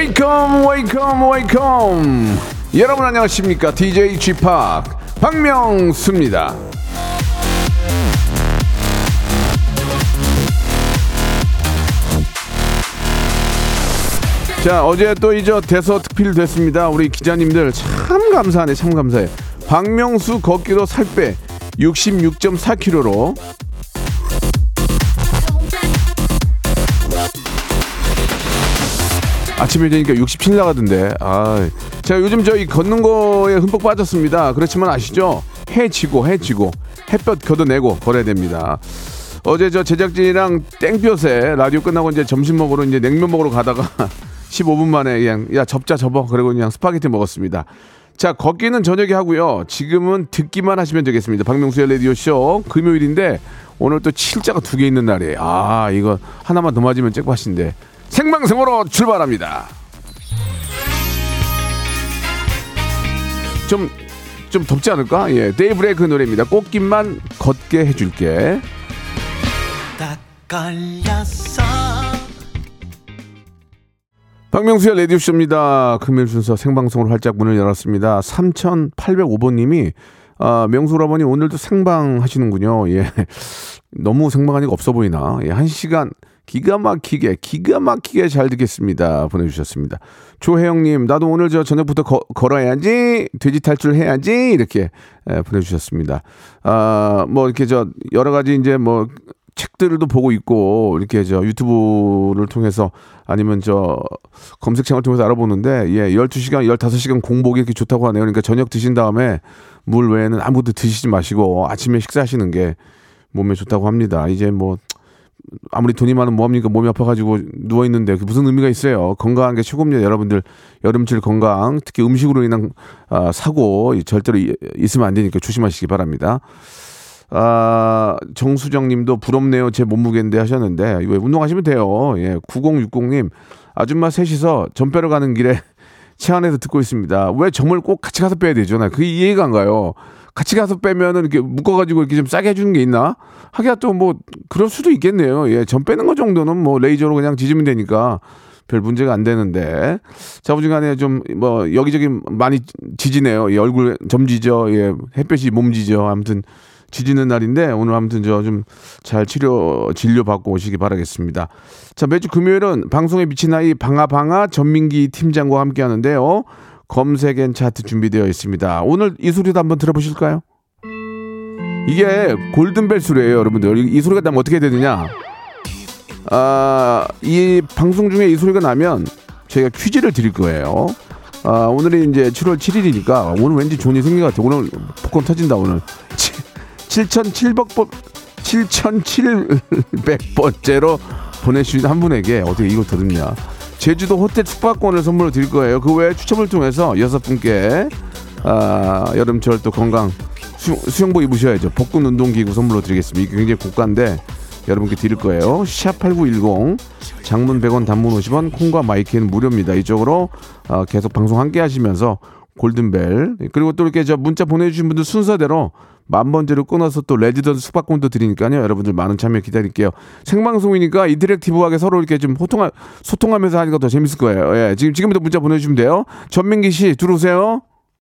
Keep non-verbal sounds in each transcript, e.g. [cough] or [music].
welcome welcome welcome. 여러분 안녕하십니까? DJ G-Park 박명수입니다. 자 어제 또 이제 대서특필 됐습니다. 우리 기자님들 참 감사하네 참 감사해. 박명수 걷기로 살 빼 66.4kg로 아침에 되니까 67 나가던데. 아, 제가 요즘 저희 걷는 거에 흠뻑 빠졌습니다. 그렇지만 아시죠? 해 지고 해 지고 햇볕 걷어내고 걸어야 됩니다. 어제 저 제작진이랑 땡볕에 라디오 끝나고 이제 점심 먹으러 이제 냉면 먹으러 가다가 [laughs] 15분 만에 그냥 야 접자 접어 그리고 그냥 스파게티 먹었습니다. 자 걷기는 저녁에 하고요. 지금은 듣기만 하시면 되겠습니다. 박명수의 라디오 쇼 금요일인데 오늘 또 칠자가 두 개 있는 날이에요. 아 이거 하나만 더 맞으면 잭팟인데 생방송으로 출발합니다. 좀, 좀 덥지 않을까? 예, 데이브레이크 노래입니다. 꽃길만 걷게 해줄게. 박명수의 라디오쇼입니다. 금요일 순서 생방송으로 활짝 문을 열었습니다. 3805번님이, 아, 명수 라버니 오늘도 생방 하시는군요. 예. [laughs] 너무 생방하니까 없어 보이나? 예, 한 시간 기가 막히게, 기가 막히게 잘 듣겠습니다. 보내주셨습니다. 조혜영님, 나도 오늘 저 저녁부터 거, 걸어야지, 돼지 탈출 해야지, 이렇게 예, 보내주셨습니다. 아, 뭐 이렇게 저 여러 가지 이제 뭐 책들도 보고 있고 이렇게 저 유튜브를 통해서 아니면 저 검색창을 통해서 알아보는데 예, 12시간, 15시간 공복이 이렇게 좋다고 하네요. 그러니까 저녁 드신 다음에 물 외에는 아무것도 드시지 마시고 아침에 식사하시는 게 몸에 좋다고 합니다. 이제 뭐 아무리 돈이 많으면 뭐합니까? 몸이 아파가지고 누워있는데 그게 무슨 의미가 있어요? 건강한 게 최고입니다. 여러분들 여름철 건강, 특히 음식으로 인한 아, 사고 절대로 이- 있으면 안 되니까 조심하시기 바랍니다. 아, 정수정 님도 부럽네요. 제 몸무게인데 하셨는데, 왜 운동하시면 돼요. 예, 9060님, 아줌마 셋이서 점 빼러 가는 길에 [laughs] 차 안에서 듣고 있습니다. 왜 점을 꼭 같이 가서 빼야 되죠? 나 그게 이해가 안 가요. 같이 가서 빼면은 이렇게 묶어가지고 이렇게 좀 싸게 해주는 게 있나? 하기야 또 뭐, 그럴 수도 있겠네요. 예, 점 빼는 거 정도는 뭐 레이저로 그냥 지지면 되니까 별 문제가 안 되는데. 자부지간에 좀 뭐 여기저기 많이 지지네요. 예, 얼굴 점 지져, 예, 햇볕이 몸 지져. 아무튼 지지는 날인데 오늘 아무튼 저 좀 잘 치료 진료 받고 오시기 바라겠습니다. 자 매주 금요일은 방송에 미친 아이 방아방아 전민기 팀장과 함께 하는데요. 검색엔 차트 준비되어 있습니다. 오늘 이 소리도 한번 들어보실까요? 이게 골든벨 소리예요, 여러분들. 이, 이 소리가 나면 어떻게 되느냐? 아, 이 방송 중에 이 소리가 나면 저희가 퀴즈를 드릴 거예요. 아, 오늘이 이제 7월 7일이니까 오늘 왠지 일이 생긴 것 같아요. 오늘 복권 터진다, 오늘. 7,700번, 7,700번째로 보내주신 한 분에게 어떻게 이거 들었냐. 제주도 호텔 숙박권을 선물로 드릴 거예요. 그 외에 추첨을 통해서 여섯 분께 아, 여름철 또 건강 수, 수영 복 입으셔야죠. 복근 운동기구 선물로 드리겠습니다. 이게 굉장히 고가인데 여러분께 드릴 거예요. 샵8910 장문 100원 단문 50원 콩과 마이크는 무료입니다. 이쪽으로 어, 계속 방송 함께 하시면서 골든벨 그리고 또 이렇게 저 문자 보내주신 분들 순서대로 만 번째로 끊어서 또 레지던스 숙박권도 드리니까요. 여러분들 많은 참여 기다릴게요. 생방송이니까 interactive하게 서로 이렇게 좀 소통하, 소통하면서 하니까 더 재밌을 거예요. 예, 지금 지금부터 문자 보내주시면 돼요. 전민기 씨 들어오세요.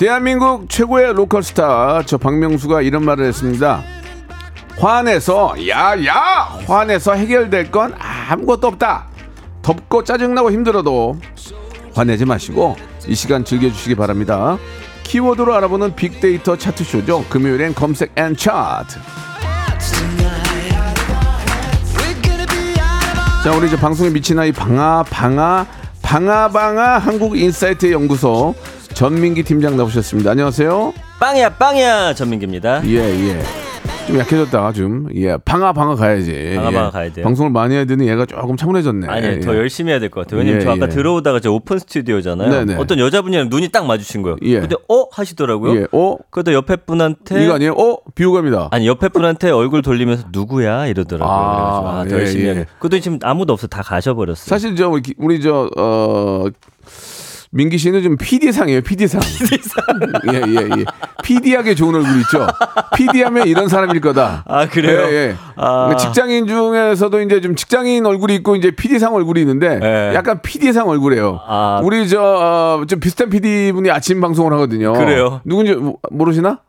대한민국 최고의 local 스타 저 박명수가 이런 말을 했습니다. 화내서 야야 화내서 해결될 건 아무것도 없다. 덥고 짜증나고 힘들어도 화내지 마시고 이 시간 즐겨주시기 바랍니다. 키워드로 알아보는 빅데이터 차트쇼죠. 금요일엔 검색 N 차트. 자, 우리 이제 방송에 미친 아이 방아, 방아, 방아방아 한국인사이트 연구소 전민기 팀장 나오셨습니다. 안녕하세요. 빵이야 빵이야 전민기입니다. 예, 예. 좀 약해졌다, 좀. 예, 방아, 방아 가야지. 방아, 예. 방아 가야 돼요. 방송을 많이 해야 되니 얘가 조금 차분해졌네. 아니 예. 더 열심히 해야 될 것 같아요. 왜냐면 예, 저 아까 예. 들어오다가 저 오픈 스튜디오잖아요. 네네. 어떤 여자분이랑 눈이 딱 마주친 거예요. 예. 근데 어 하시더라고요. 예, 어? 그래도 옆에 분한테 이거 아니에요? 어? 비호감이다. 아니 옆에 분한테 얼굴 돌리면서 누구야 이러더라고요. 아, 그래가지고 아, 더 예, 열심히 예. 그래도 지금 아무도 없어 다 가셔버렸어요. 사실 저 우리 저 어. 민기 씨는 좀 PD상이에요, PD상. PD상. 예, 예, 예. PD하게 좋은 얼굴 있죠? PD하면 이런 사람일 거다. 아, 그래요? 예, 예. 아. 그러니까 직장인 중에서도 이제 좀 직장인 얼굴이 있고 이제 PD상 얼굴이 있는데 예. 약간 PD상 얼굴이에요. 아. 우리 저, 어, 좀 비슷한 PD 분이 아침 방송을 하거든요. 그래요? 누군지 모- 모르시나?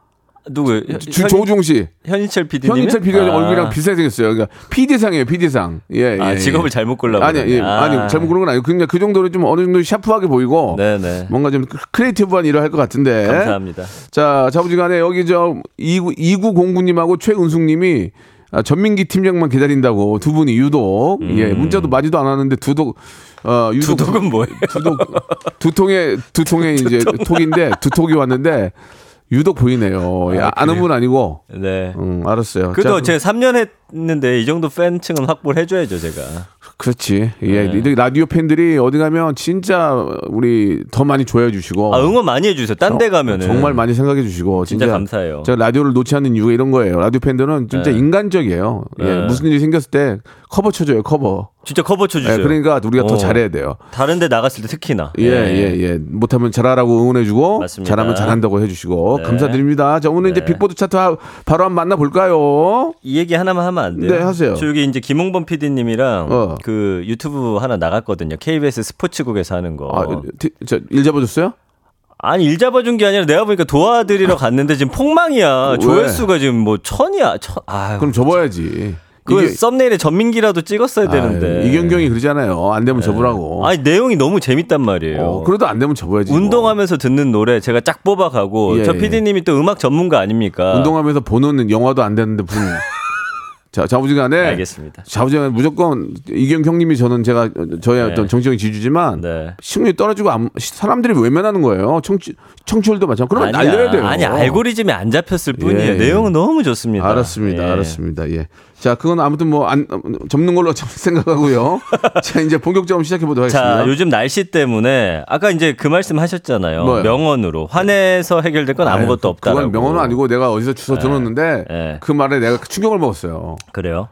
누구? 주, 조우종 씨. 현인철 PD님. 현인철 PD가 얼굴이랑 비슷하게 생겼어요. 그러니까 PD상이에요, PD상. 예, 아, 예. 직업을 예. 잘못 골라버렸네. 아니, 예, 아. 아니, 잘못 그런 건 아니고 그냥 그 정도로 좀 어느 정도 샤프하게 보이고 네네. 뭔가 좀 creative한 일을 할 것 같은데. 감사합니다. 자, 자부지간에 여기 저 29, 2909님하고 최은숙님이 아, 전민기 팀장만 기다린다고 두 분이 유독 예 문자도 마지도 않았는데 두독 어 유독 음. 두독은 뭐예요? 두독 두 통에 두 통에 이제 톡인데 두 톡이 왔는데 유독 보이네요. 예, 아, 아는 그래요? 분 아니고 네. 음 알았어요. 그래도 자, 제가 3년 했는데 이 정도 팬층은 확보를 해줘야죠 제가. 그렇지. 예, 네. 라디오 팬들이 어디 가면 진짜 우리 더 많이 좋아해 주시고 아 응원 많이 해주세요. 딴 데 가면은 정말 많이 생각해 주시고 진짜 진짜, 감사해요. 제가 라디오를 놓지 않는 이유가 이런 거예요. 라디오 팬들은 진짜 네. 인간적이에요. 예, 네. 무슨 일이 생겼을 때 커버 쳐줘요. 커버. 진짜 커버 예, 쳐주세요. 그러니까 우리가 더 어. 잘해야 돼요. 다른데 나갔을 때 특히나. 예, 예, 예. 못하면 잘하라고 응원해주고, 맞습니다. 잘하면 잘한다고 해주시고, 네. 감사드립니다. 자, 오늘 이제 네. 빅보드 차트 하- 바로 한번 만나볼까요? 이 얘기 하나만 하면 안 돼요? 네, 하세요. 저 여기 이제 김홍범 PD님이랑 어. 그 유튜브 하나 나갔거든요. KBS 스포츠국에서 하는 거. 아, 티- 저, 일 잡아줬어요? 아니 일 잡아준 게 아니라 내가 보니까 도와드리러 갔는데 지금 폭망이야. 왜? 조회수가 지금 뭐 천이야. 천. 아, 그럼 접어야지. 그 이게- 썸네일에 전민기라도 찍었어야 되는데. 아, 이경경이 그러잖아요. 안 되면 접으라고. 아니 내용이 너무 재밌단 말이에요. 어, 그래도 안 되면 접어야지. 뭐. 운동하면서 듣는 노래 제가 짝 뽑아가고 예, 저 예. PD님이 또 음악 전문가 아닙니까? 운동하면서 보는 영화도 안 되는데 무슨. [laughs] 자, 자부지간에. 알겠습니다. 자부지간에 무조건 이경 형님이 저는 제가 저의 네. 어떤 정치적인 지주지만 네. 시청률이 떨어지고 안- 사람들이 외면하는 거예요. 청취, 청취율도 마찬가지. 그럼 아니야. 날려야 돼요. 아니 알고리즘이 안 잡혔을 뿐이에요. 예, 예. 내용은 너무 좋습니다. 알았습니다. 예. 알았습니다. 예. 자, 그건 아무튼 뭐 안 접는 걸로 [laughs] 생각하고요. 자, 이제 본격적으로 시작해 보도록 하겠습니다. 자, 요즘 날씨 때문에 아까 이제 그 말씀 하셨잖아요. 뭐요? 명언으로 화내서 해결될 건 아무것도 없다라고. 그건 명언은 아니고 내가 어디서 주워 들었는데 예. 그 말에 내가 충격을 먹었어요. 그래요?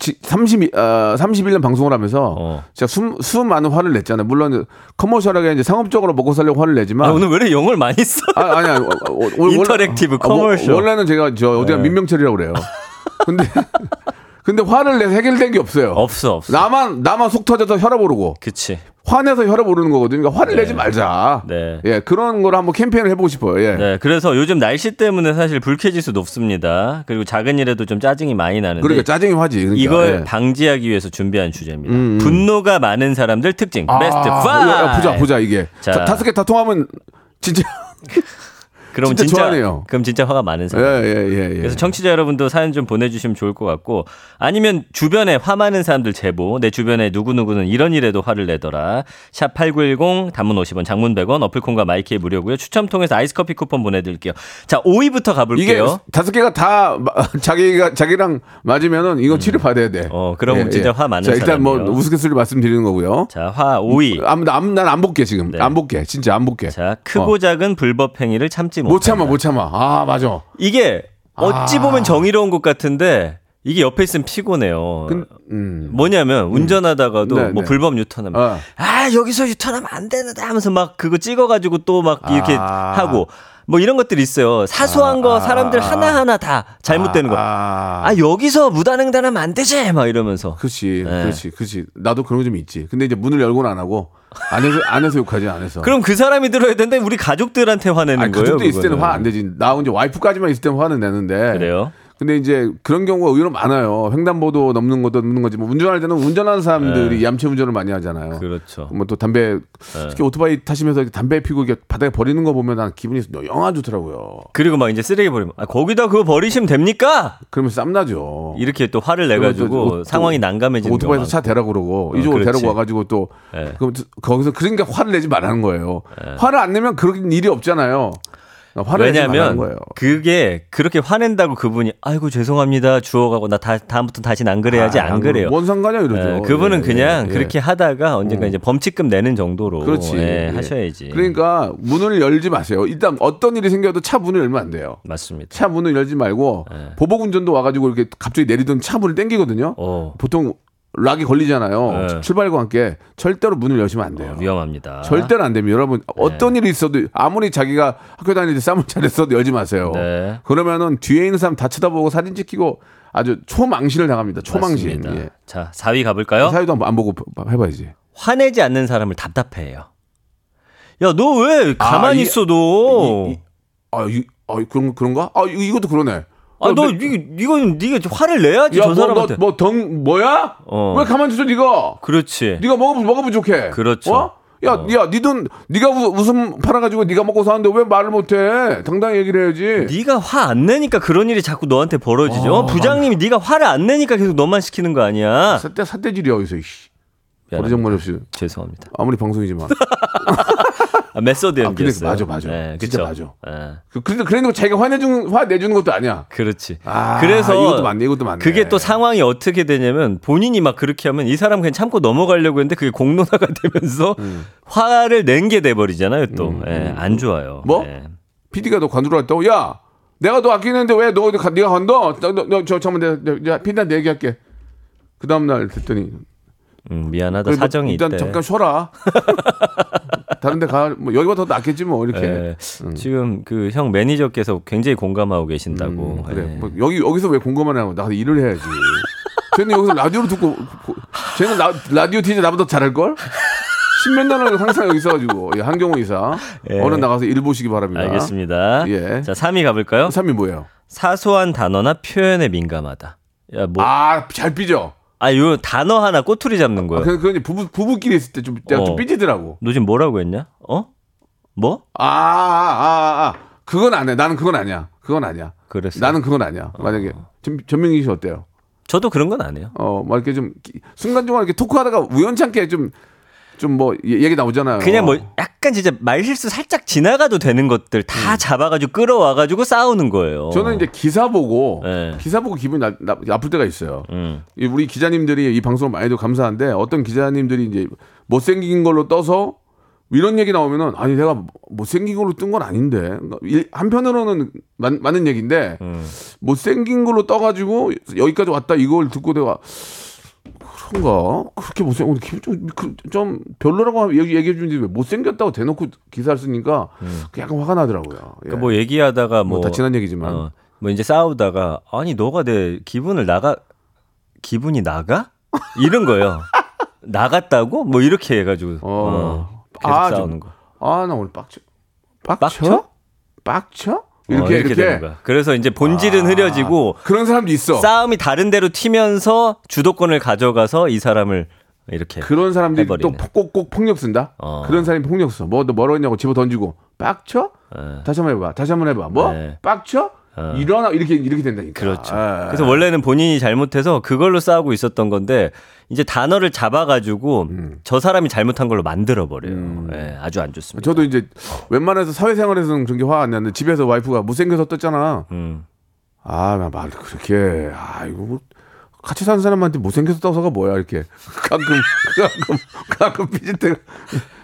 지, 30, 어, 31년 방송을 하면서 어. 제가 수, 수 많은 화를 냈잖아요. 물론 commercial하게 이제 상업적으로 먹고 살려고 화를 내지만 아, 오늘 왜 이렇게 영어를 많이 써? 아, 아니, 아니, 어, 어, 원래- interactive 아, 원- commercial. 원래는 제가 저 어디가 네. 민병철이라고 그래요. 근데 [laughs] 근데 화를 내서 해결된 게 없어요. 없어, 없어. 나만 나만 속 터져서 혈압 오르고 그치. 화내서 혈압 오르는 거거든요. 그러니까 화를 네. 내지 말자. 네. 예, 그런 걸 한번 캠페인을 해보고 싶어요. 예. 네, 그래서 요즘 날씨 때문에 사실 불쾌지수 높습니다. 그리고 작은 일에도 좀 짜증이 많이 나는데 그러니까 짜증이 화지. 그러니까. 이걸 예. 방지하기 위해서 준비한 주제입니다. 음, 음. 분노가 많은 사람들 특징 아, 베스트 5. 야, 보자, 보자 이게 자. 다- 다섯 개 다 통하면 진짜 [laughs] 그럼 진짜 진짜, 좋아하네요. 그럼 진짜 화가 많은 예, 사람. 예, 예, 예. 그래서 청취자 여러분도 사연 좀 보내주시면 좋을 것 같고 아니면 주변에 화 많은 사람들 제보 내 주변에 누구누구는 이런 일에도 화를 내더라 샵 8910 단문 50원 장문 100원 어플콘과 마이크에 무료고요 추첨 통해서 아이스커피 쿠폰 보내드릴게요 자 5위부터 이게 가볼게요 다섯 개가 다 마- 자기가 자기랑 맞으면은 이건 치료 받아야 돼. 음. 어, 그럼 진짜 화 많은 자, 일단 뭐 사람이요. 우스갯소리 말씀드리는 거고요. 자화 5위 난안 볼게 지금. 네. 안 볼게. 진짜 안 볼게. 자 크고 어. 작은 불법 행위를 참지 못 참아, 못 참아. 아, 맞아. 이게 어찌 아. 보면 정의로운 것 같은데 이게 옆에 있으면 피곤해요 근- 음. 뭐냐면 운전하다가도 네, 뭐 네. 불법 유턴하면 어. 아 여기서 유턴하면 안 되는데 하면서 막 그거 찍어가지고 또 막 이렇게 아. 하고 뭐 이런 것들이 있어요 사소한 거 아. 사람들 하나 하나 다 잘못되는 거 아, 아 여기서 무단횡단하면 안 되지 막 이러면서 그렇지, 네. 그렇지, 그렇지. 나도 그런 거 좀 있지. 근데 이제 문을 열고는 안 하고 안에서 안에서 욕하지 안에서. 그럼 그 사람이 들어야 되는데 우리 가족들한테 화내는 아니, 거예요 가족도 있을 때는. 화 안 되지. 나 혼자 와이프까지만 있을 때는 화는 내는데. 그래요 근데 이제 그런 경우가 의외로 많아요. 횡단보도 넘는 것도 넘는 거지. 뭐 운전할 때는 운전하는 사람들이 얌체 운전을 많이 하잖아요. 그렇죠. 뭐 또 담배 특히 오토바이 타시면서 담배 피고 이렇게 바닥에 버리는 거 보면 난 기분이 영화 좋더라고요. 그리고 막 이제 쓰레기 버리면 아, 거기다 그거 버리시면 됩니까? 그러면 쌈나죠. 이렇게 또 화를 내 가지고 또- 또 상황이 난감해지는 오토바이에서 차 대라고 그러고 어, 이쪽으로 그렇지. 데리고 와 가지고 또 예. 그럼 거기서 그러니까 화를 내지 말라는 거예요. 화를 안 내면 그런 일이 없잖아요. 말라는 왜냐하면. 그게 그렇게 화낸다고 그분이 아이고 죄송합니다 주워가고 나 다, 다음부터 다시는 안 그래야지 아, 안 그래요. 뭔 상관이야 이러죠. 예, 그분은 예, 그냥 예, 예. 그렇게 하다가 언젠가 이제 범칙금 내는 정도로 그렇지. 예, 예. 하셔야지. 그러니까 문을 열지 마세요. 일단 어떤 일이 생겨도 차 문을 열면 안 돼요. 맞습니다. 차 문을 열지 말고 예. 보복 운전도 와가지고 이렇게 갑자기 내리던 차 문을 땡기거든요. 어, 보통 락이 걸리잖아요. 네. 출발과 함께 절대로 문을 여시면 안 돼요. 위험합니다. 절대로 안 됩니다. 여러분 어떤 일이 있어도 아무리 자기가 학교 다닐 때 쌈을 잘했어도 열지 마세요. 네. 그러면은 뒤에 있는 사람 다 쳐다보고 사진 찍히고 아주 초망신을 당합니다. 초망신. 예. 자 4위 가볼까요? 사유도 안 보고 해봐야지. 화내지 않는 사람을 답답해해요. 야 너 왜 가만히 이- 있어도? 이- 이- 아, 이, 아 그런 그런가? 아 이- 이것도 그러네. 아, 너, 이, 이건, 네가 화를 내야지, 야, 저 뭐, 사람한테. 너, 뭐, 덩, 뭐야? 어. 왜 가만히 있어, 니가? 그렇지. 네가 먹어, 먹어 부족해. 그렇죠. 어? 야, 야, 니돈, 우- 웃음 팔아가지고 네가 먹고 사는데 왜 말을 못해? 당당히 얘기를 해야지. 네가 화 안 내니까 그런 일이 자꾸 너한테 벌어지죠. 어, 부장님이 네가 화를 안 내니까 계속 너만 시키는 거 아니야. 어디서, 이씨. 미안합니다. 버리장머리 없이. 죄송합니다. 아무리 방송이지만. [laughs] 아, 메소드 아, 근데 연기였어요. 맞아, 맞아. 네, 진짜 그쵸? 네, 그, 그래도, 그래도 자기가 화내주는, 화내주는 것도 아니야. 그렇지. 아, 그래서 이것도 맞네, 이것도 맞네. 그게 또 상황이 어떻게 되냐면 본인이 막 그렇게 하면 이 사람 그냥 참고 넘어가려고 했는데 그게 공론화가 [laughs] 되면서 음. 화를 낸 게 돼버리잖아요. 또 예, 안 좋아요. 뭐? 예. PD가 너 관두러 왔다고? 야! 내가 너 아끼는데 왜 너, 가- 네가 관둬? 너, 너, 너, 저, 잠깐만, 내가, PD한테 얘기할게. 그 다음 날 됐더니. 음, 미안하다 사정이 일단 있대. 잠깐 쉬어라. [laughs] 다른 데 가, 뭐, 여기보다 더 낫겠지 뭐, 이렇게. 예, 지금 그 형 매니저께서 굉장히 공감하고 계신다고. 음, 그래. 예. 뭐 여기, 여기서 왜 공감을 하고, 나 일을 해야지. [laughs] 쟤는 여기서 라디오를 듣고, 고- 쟤는 라, 라디오 DJ 나보다 잘할걸? 십몇 년을 항상 여기 있어가지고, 예, 한경호 이사. 예. 얼른 나가서 일 보시기 바랍니다. 알겠습니다. 예. 자, 3위 가볼까요? 3위 뭐예요? 사소한 단어나 표현에 민감하다. 야, 뭐, 아, 아, 잘삐 져. 요 단어 하나 꼬투리 잡는 아, 거야. 그, 그, 부부, 부부끼리 있을 때 좀, 내가 어. 좀 삐지더라고. 너 지금 뭐라고 했냐? 어? 뭐? 아, 아, 아, 아. 그건 아니야. 나는 그건 아니야. 그건 아니야. 그랬어. 나는 그건 아니야. 만약에. 전, 전명기 씨 어때요? 저도 그런 건 안 해요. 어, 막 이렇게 좀, 기- 순간적으로 이렇게 토크하다가 우연찮게 좀, 좀 뭐, 얘기 나오잖아요. 그냥 뭐 약간 진짜 말실수 살짝 지나가도 되는 것들 다 잡아가지고 끌어와가지고 싸우는 거예요. 음. 저는 이제 기사 보고, 네. 기사 보고 기분이 나, 나, 나쁠 때가 있어요. 음. 이 우리 기자님들이 이 방송을 많이 도 감사한데 어떤 기자님들이 이제 못생긴 걸로 떠서 이런 얘기 나오면은 아니 내가 못생긴 걸로 뜬 건 아닌데 그러니까 일- 한편으로는 맞, 맞는 얘기인데 음. 못생긴 걸로 떠가지고 여기까지 왔다 이걸 듣고 내가 그런가 그렇게 못생 기분 좀, 그- 좀 별로라고 얘기, 얘기해 주는데 왜 못생겼다고 대놓고 기사를 쓰니까 그 약간 화가 나더라고요. 예. 음. 그러니까 뭐 얘기하다가 뭐, 뭐 다 지난 얘기지만 어, 뭐 이제 싸우다가 아니 너가 내 기분을 나가 기분이 나가 이런 거예요. [laughs] 나갔다고 뭐 이렇게 해가지고 어. 어, 계속 아, 좀- 싸우는 거. 아 나 오늘 빡쳐 빡쳐 빡쳐? 빡쳐 어, 이렇게 이렇게, 이렇게, 되는 거야. 그래서 이제 본질은 흐려지고 그런 사람도 있어. 싸움이 다른 데로 튀면서 주도권을 가져가서 이 사람을 이렇게 그런 사람들이 해버리네. 또 꼭꼭 폭력 쓴다. 어. 그런 사람이 폭력 써. 뭐너 뭐라고 했냐고 집어 던지고 빡쳐? 예. 다시 한번 해봐. 다시 한번 해봐. 뭐? 네. 빡쳐? 어. 일어나 이렇게 이렇게 된다니까. 그렇죠. 아. 그래서 원래는 본인이 잘못해서 그걸로 싸우고 있었던 건데 이제 단어를 잡아가지고 음. 저 사람이 잘못한 걸로 만들어 버려요. 예, 아주 안 좋습니다. 저도 이제 웬만해서 사회생활에서는 그런 게 화 안 나는데 집에서 와이프가 못생겨서 떴잖아. 음. 아, 나말 그렇게. 아, 이거 뭐 같이 사는 사람한테 못생겨서 떠서가 뭐야 이렇게 [laughs] 가끔 가끔 가끔 삐질 때가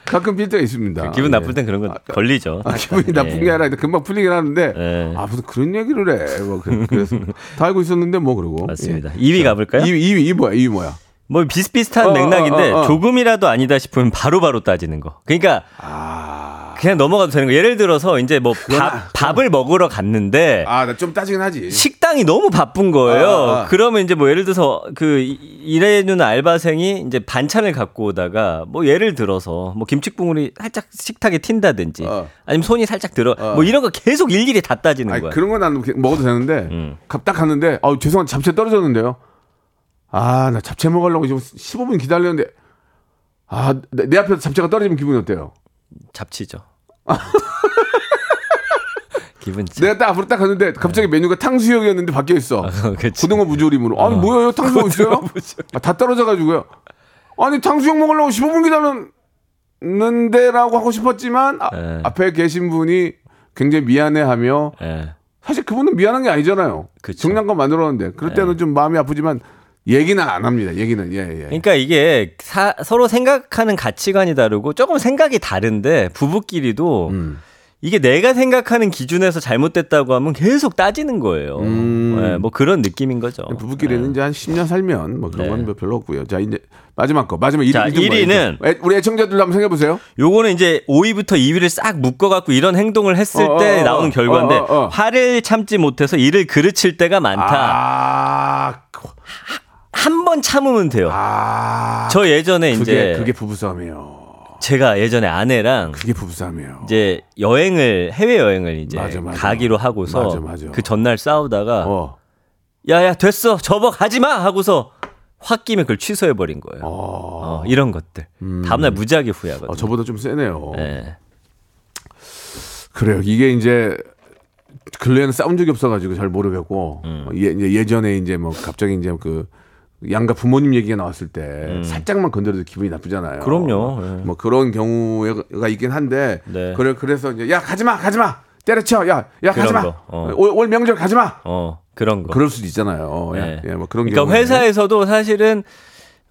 가끔 삐질 때가 있습니다. 기분 예. 나쁠 땐 그런 건 걸리죠. 아, 기분이 예. 나쁜 게 아니라 금방 풀리긴 하는데 예. 아 무슨 그런 얘기를 해. 뭐 그, 그래서 다 알고 있었는데 뭐 그러고. 맞습니다. 2위 가볼까요? 2위 2위 이 뭐야? 2위 뭐야? 뭐 비슷비슷한 어, 맥락인데 어, 어, 어. 조금이라도 아니다 싶으면 바로바로 따지는 거. 그러니까 아. 그냥 넘어가도 되는 거. 예를 들어서 이제 뭐 밥, 밥을 먹으러 갔는데 아, 나 좀 따지긴 하지. 식당이 너무 바쁜 거예요. 아, 아. 그러면 이제 뭐 예를 들어서 그 이- 일해주는 알바생이 이제 반찬을 갖고 오다가 뭐 예를 들어서 뭐 김치국물이 살짝 식탁에 튄다든지 어. 아니면 손이 살짝 들어 어. 뭐 이런 거 계속 일일이 다 따지는 아니, 거야. 그런 건 난 먹어도 되는데, 음. 갑- 딱 갔는데, 아 죄송한 잡채 떨어졌는데요. 아, 나 잡채 먹으려고 지금 15분 기다렸는데, 아, 내, 내 앞에서 잡채가 떨어지면 기분이 어때요? 잡치죠. [laughs] 기분 참. 내가 딱 앞으로 딱 갔는데, 갑자기 메뉴가 탕수육이었는데 바뀌어 있어. 네. 그치. 고등어 무조림으로. 아니, 뭐예요? 탕수육 있어요? 아, 다 떨어져가지고요. 아니, 탕수육 먹으려고 15분 기다렸는데라고 하고 싶었지만, 아, 네. 앞에 계신 분이 굉장히 미안해하며, 예. 사실 그분은 미안한 게 아니잖아요. 그쵸. 네. 중량감 만들었는데. 그럴 때는 좀 마음이 아프지만, 얘기는 안 합니다. 얘기는. 예, 예. 그러니까 이게 사- 서로 생각하는 가치관이 다르고 조금 생각이 다른데 부부끼리도 음. 이게 내가 생각하는 기준에서 잘못됐다고 하면 계속 따지는 거예요. 음. 예, 뭐 그런 느낌인 거죠. 부부끼리는 이제 한 10년 살면 뭐 그런 네. 건뭐 별로 없고요. 자, 이제 마지막 거. 마지막 1위. 자, 1위는 우리 애청자들 한번 생각해 보세요. 요거는 이제 5위부터 2위를 싹 묶어 갖고 이런 행동을 했을 어, 때 어, 어, 나오는 결과인데 어, 어, 어. 화를 참지 못해서 이를 그르칠 때가 많다. 아, 한 번 참으면 돼요. 아. 저 예전에 그게 이제 그게 부부싸움이에요. 제가 예전에 아내랑 그게 부부싸움이에요. 이제 여행을 해외 여행을 이제 맞아, 맞아. 가기로 하고서 맞아. 그 전날 싸우다가 어. 야야 됐어 접어 가지 마 하고서 홧김에 그걸 취소해 버린 거예요. 어. 어, 이런 것들 다음날 무지하게 후회하거든요. 어, 저보다 좀 세네요. 예. 그래요. 이게 이제 근래에는 싸운 적이 없어가지고 잘 모르겠고 음. 예, 예전에 이제 뭐 갑자기 이제 그 양가 부모님 얘기가 나왔을 때 살짝만 건드려도 기분이 나쁘잖아요. 음. 그럼요. 예. 뭐 그런 경우가 있긴 한데 네. 그래 그래서 이제 야 가지 마 가지 마 때려쳐 야야 그런 가지마 거, 어. 올, 올 명절 가지 마 어 그런 거. 그럴 수도 있잖아요. 예, 네. 예, 뭐 그런 그러니까 경우에. 회사에서도 사실은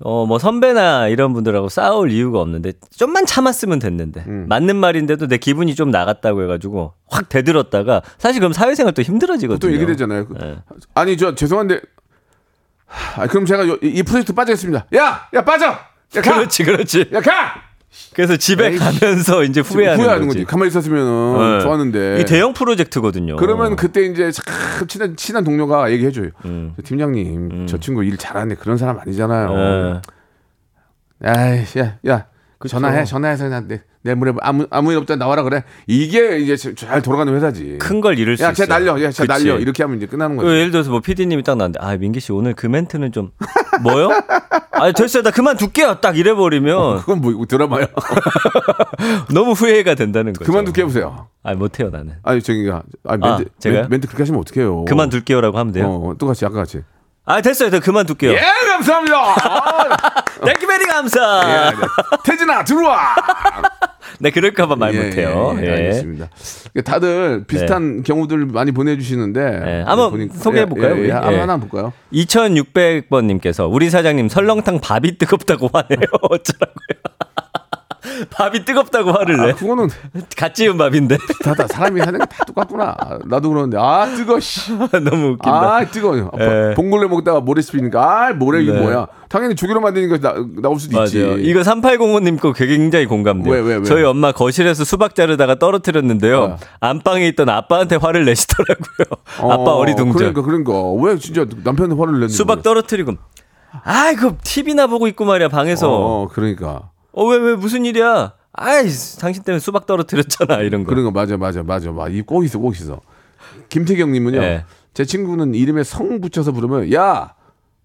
어 뭐 선배나 이런 분들하고 싸울 이유가 없는데 좀만 참았으면 됐는데 음. 맞는 말인데도 내 기분이 좀 나갔다고 해가지고 확 대들었다가 사실 그럼 사회생활 또 힘들어지거든요. 또 얘기되잖아요. 그- 예. 아니 저 죄송한데 하, 아, 그럼 제가 요- 이 프로젝트 빠지겠습니다. 야, 야 빠져. 야 가. 그렇지, 그렇지. 야 가. 그래서 집에 에이, 가면서 이제 후회하는, 후회하는 거지. 거지. 가만히 있었으면 네. 좋았는데. 이 대형 프로젝트거든요. 그러면 그때 이제 참 친한 친한 동료가 얘기해 줘요. 음. 팀장님, 저 친구 일 잘하네 그런 사람 아니잖아요. 예. 아이, 야, 야, 전화해, 전화해서 내, 내 물에 아무 아무 일 없다 나와라 그래. 이게 이제 잘 돌아가는 회사지. 큰 걸 잃을 수 야, 있어요. 쟤 날려, 야, 쟤. 날려 이렇게 하면 이제 끝나는 그 거지. 예를 들어서 뭐 PD님이 딱 나왔는데 아 민기 씨 오늘 그 멘트는 좀 뭐요? 아 됐어요 나 그만 둘게요 딱 이래 버리면 그건 뭐 드라마야. [laughs] 너무 후회가 된다는 거죠. 그만두게 해보세요. 아 못 해요 나는. 아니 저기가 아, 멘트, 아, 제가요? 멘- 멘트 그렇게 하시면 어떡해요. 그만 둘게요라고 하면 돼요. 어, 똑같이 아까 같이. 아 됐어요 저 그만 둘게요. 예, 감사합니다. [laughs] 아, thank you very 감사. 예, 네. 태진아 들어와. [laughs] 네 그럴까봐 말 예, 못해요. 예, 예, 예. 알겠습니다. 다들 비슷한 경우들 많이 보내주시는데 네, 한번 보니까- 소개해볼까요, 예, 예? 예, 하나, 예. 하나 볼까요? 2600번님께서 우리 사장님 설렁탕 밥이 뜨겁다고 화내요. [laughs] 어쩌라고요? [laughs] 밥이 뜨겁다고 화를 내. 아, 그거는 [laughs] 갓 지은 밥인데 다, 다 사람이 하는 게 다 똑같구나. 나도 그러는데 아 뜨거. 씨. [laughs] 너무 웃긴다. 아 뜨거. 예. 봉골레 먹다가 모래 씹히니까 아 모래 이게 네. 뭐야? 당연히 조개로 만드니까 나, 나올 수도 있지. 맞아요. 이거 3805님 거 굉장히 공감돼요. 왜, 왜, 왜? 저희 엄마 거실에서 수박 자르다가 떨어뜨렸는데요. 어. 안방에 있던 아빠한테 화를 내시더라고요. 아빠 어, 어리둥절. 그러니까 그러니까 왜 진짜 남편한테 화를 냈는지 수박. 떨어뜨리고 아, 이거 TV나 보고 있고 말이야, 방에서. 어, 어, 그러니까. 어, 왜, 왜, 무슨 일이야? 아이, 당신 때문에 수박 떨어뜨렸잖아, 이런 거. 그런 거 맞아 맞아 맞아 맞아 이꼭 있어 꼭 있어 김태경님은요 네. 제 친구는 이름에 성 붙여서 부르면 야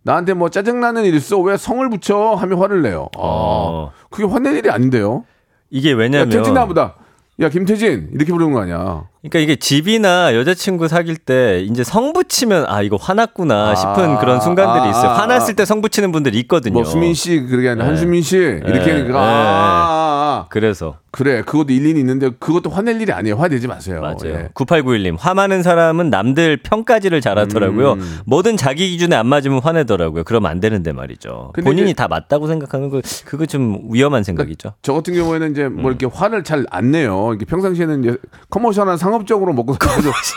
나한테 뭐 짜증나는 일 있어 왜 성을 붙여 하며 화를 내요 아 어. 그게 화낼 일이 아닌데요 이게 야 왜냐면. 태진아 보다 야 김태진 이렇게 부르는 거 아니야 그러니까 이게 집이나 여자친구 사귈 때 이제 성 붙이면 아, 이거 화났구나 싶은 아, 그런 순간들이 아, 있어요. 아, 화났을 때 성 붙이는 분들이 있거든요. 뭐 수민 씨 그게 아니라 네. 한수민 씨 이렇게 네, 하니까 네. 아, 아. 그래서. 그래 그것도 일리는 있는데 그것도 화낼 일이 아니에요 화내지 마세요 맞아요. 예. 9891님, 화 많은 사람은 남들 평가지를 잘하더라고요. 음. 뭐든 자기 기준에 안 맞으면 화내더라고요. 그러면 안 되는데 말이죠. 본인이 이제- 다 맞다고 생각하는 거, 그거 좀 위험한 생각이죠. 저 같은 경우에는 이제 뭐 음. 이렇게 화를 잘 안 내요. 이렇게 평상시에는 이제 커머셜한 상업적으로 먹고 [laughs] 살아서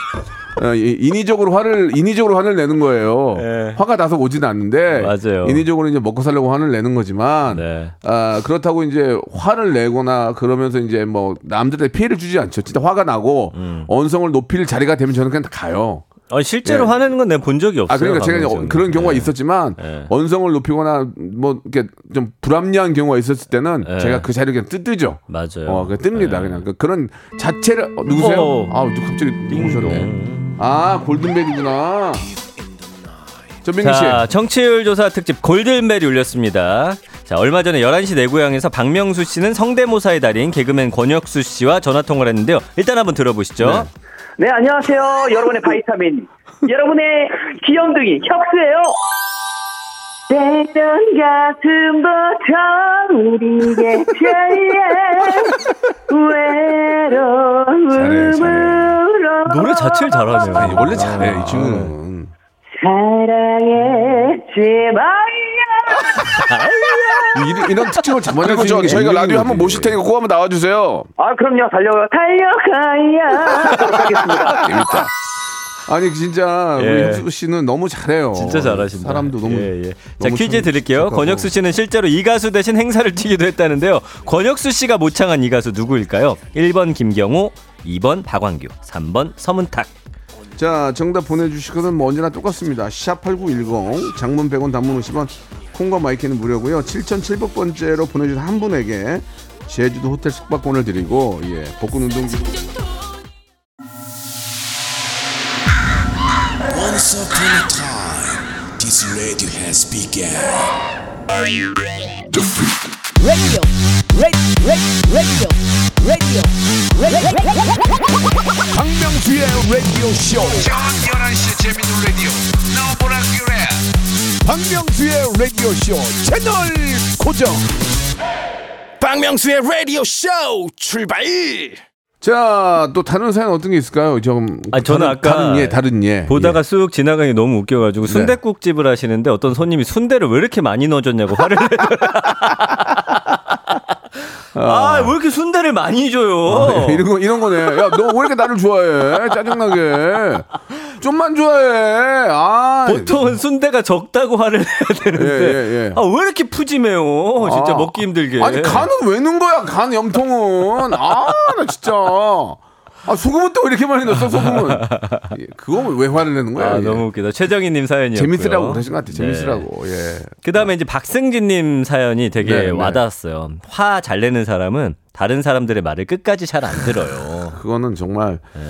인위적으로 화를 인위적으로 화를 내는 거예요. 네. 화가 나서 오진 않는데 맞아요. 인위적으로 이제 먹고 살려고 화를 내는 거지만 네. 아, 그렇다고 이제 화를 내거나 그러면서 이제 뭐 남들한테 피해를 주지 않죠. 진짜 화가 나고 음. 언성을 높일 자리가 되면 저는 그냥 가요. 아, 실제로 예. 화내는 건 내가 본 적이 없어요. 아 그러니까 제가 박명수는. 그런 경우가 네. 있었지만 네. 언성을 높이거나 뭐 이렇게 좀 불합리한 경우가 있었을 때는 네. 제가 그 자리를 그냥 뜨뜨죠. 맞아요. 어, 그 뜹니다. 그냥 그- 그런 자체를 어, 누구세요? 어. 아, 누 갑자기 누구셨네. 아, 골든벨이구나. 전민기 씨. 자, 정치율 조사 특집 골든벨이 울렸습니다. 자, 얼마 전에 11시 내 고향에서 박명수 씨는 성대모사의 달인 개그맨 권혁수 씨와 전화 통화를 했는데요. 일단 한번 들어보시죠. 네, 안녕하세요. 여러분의 바이타민. [laughs] 여러분의 귀염둥이, 혁수예요. 때던 가슴부터 우리의 잘해. 외로움으로 노래 자체를 잘하네요. 아니, 원래 잘해, 이 친구는. 사랑했지 마야. 이런, 이런 특징을 수 있는 저기 게 저희가 라디오 한번. 모실 테니까 꼭 한번 나와주세요. 아, 그럼요. 달려, 달려가야. 하겠습니다. [laughs] 재밌다. 아니 진짜 우리 예. 혁수 씨는 너무 잘해요. 진짜 잘하신다. 사람도 너무 예, 예. 자 너무 퀴즈 참 드릴게요. 착하고. 권혁수 씨는 실제로 이 가수 대신 행사를 [laughs] 튀기도 했다는데요. 권혁수 씨가 모창한 이 가수 누구일까요? 1번 김경호, 2번 박광규, 3번 서문탁. 자 정답 보내주시거든 뭐 언제나 똑같습니다. 샵8910 장문 100원 단문 50원 콩과 마이크는 무료고요. 7700번째로 보내주신 한 분에게 제주도 호텔 숙박권을 드리고 예 복근 운동기 Once upon a time, this radio has begun. 박명수의 라디오 쇼. 저녁 11시 재밌는 라디오. 너보라 그래. 박명수의 라디오 쇼 채널 고정. 박명수의 라디오 쇼 출발. 자, 또 다른 사연 어떤 게 있을까요? 좀 아, 저는 다른, 아까 다른 예, 다른 예. 보다가 쑥 지나가니 너무 웃겨 가지고 네. 순대국집을 하시는데 어떤 손님이 순대를 왜 이렇게 많이 넣어 줬냐고 화를 내더라. [laughs] 아, 왜 이렇게 순대를 많이 줘요? 예, 이런 거 이런 거네. 야, 너 왜 이렇게 나를 좋아해? 짜증나게. 좀만 좋아해. 아. 보통은 순대가 적다고 화를 내야 되는데 예, 예, 예. 아, 왜 이렇게 푸짐해요? 진짜 아. 먹기 힘들게. 아니 간은 왜 넣은 거야? 간 염통은. 아, 나 진짜. 아, 소금은 또왜 이렇게 많이 넣었어? 소금은. 예, 그거 왜 화를 내는 거야? 아, 예. 너무 웃기다. 최정희님 사연이었고요. 재밌으라고 그러신 것 같아. 재밌으라고. 예. 그 다음에 이제 박승진님 사연이 되게 네, 네. 와닿았어요. 화잘 내는 사람은 다른 사람들의 말을 끝까지 잘 안 들어요. [laughs] 그거는 정말 네.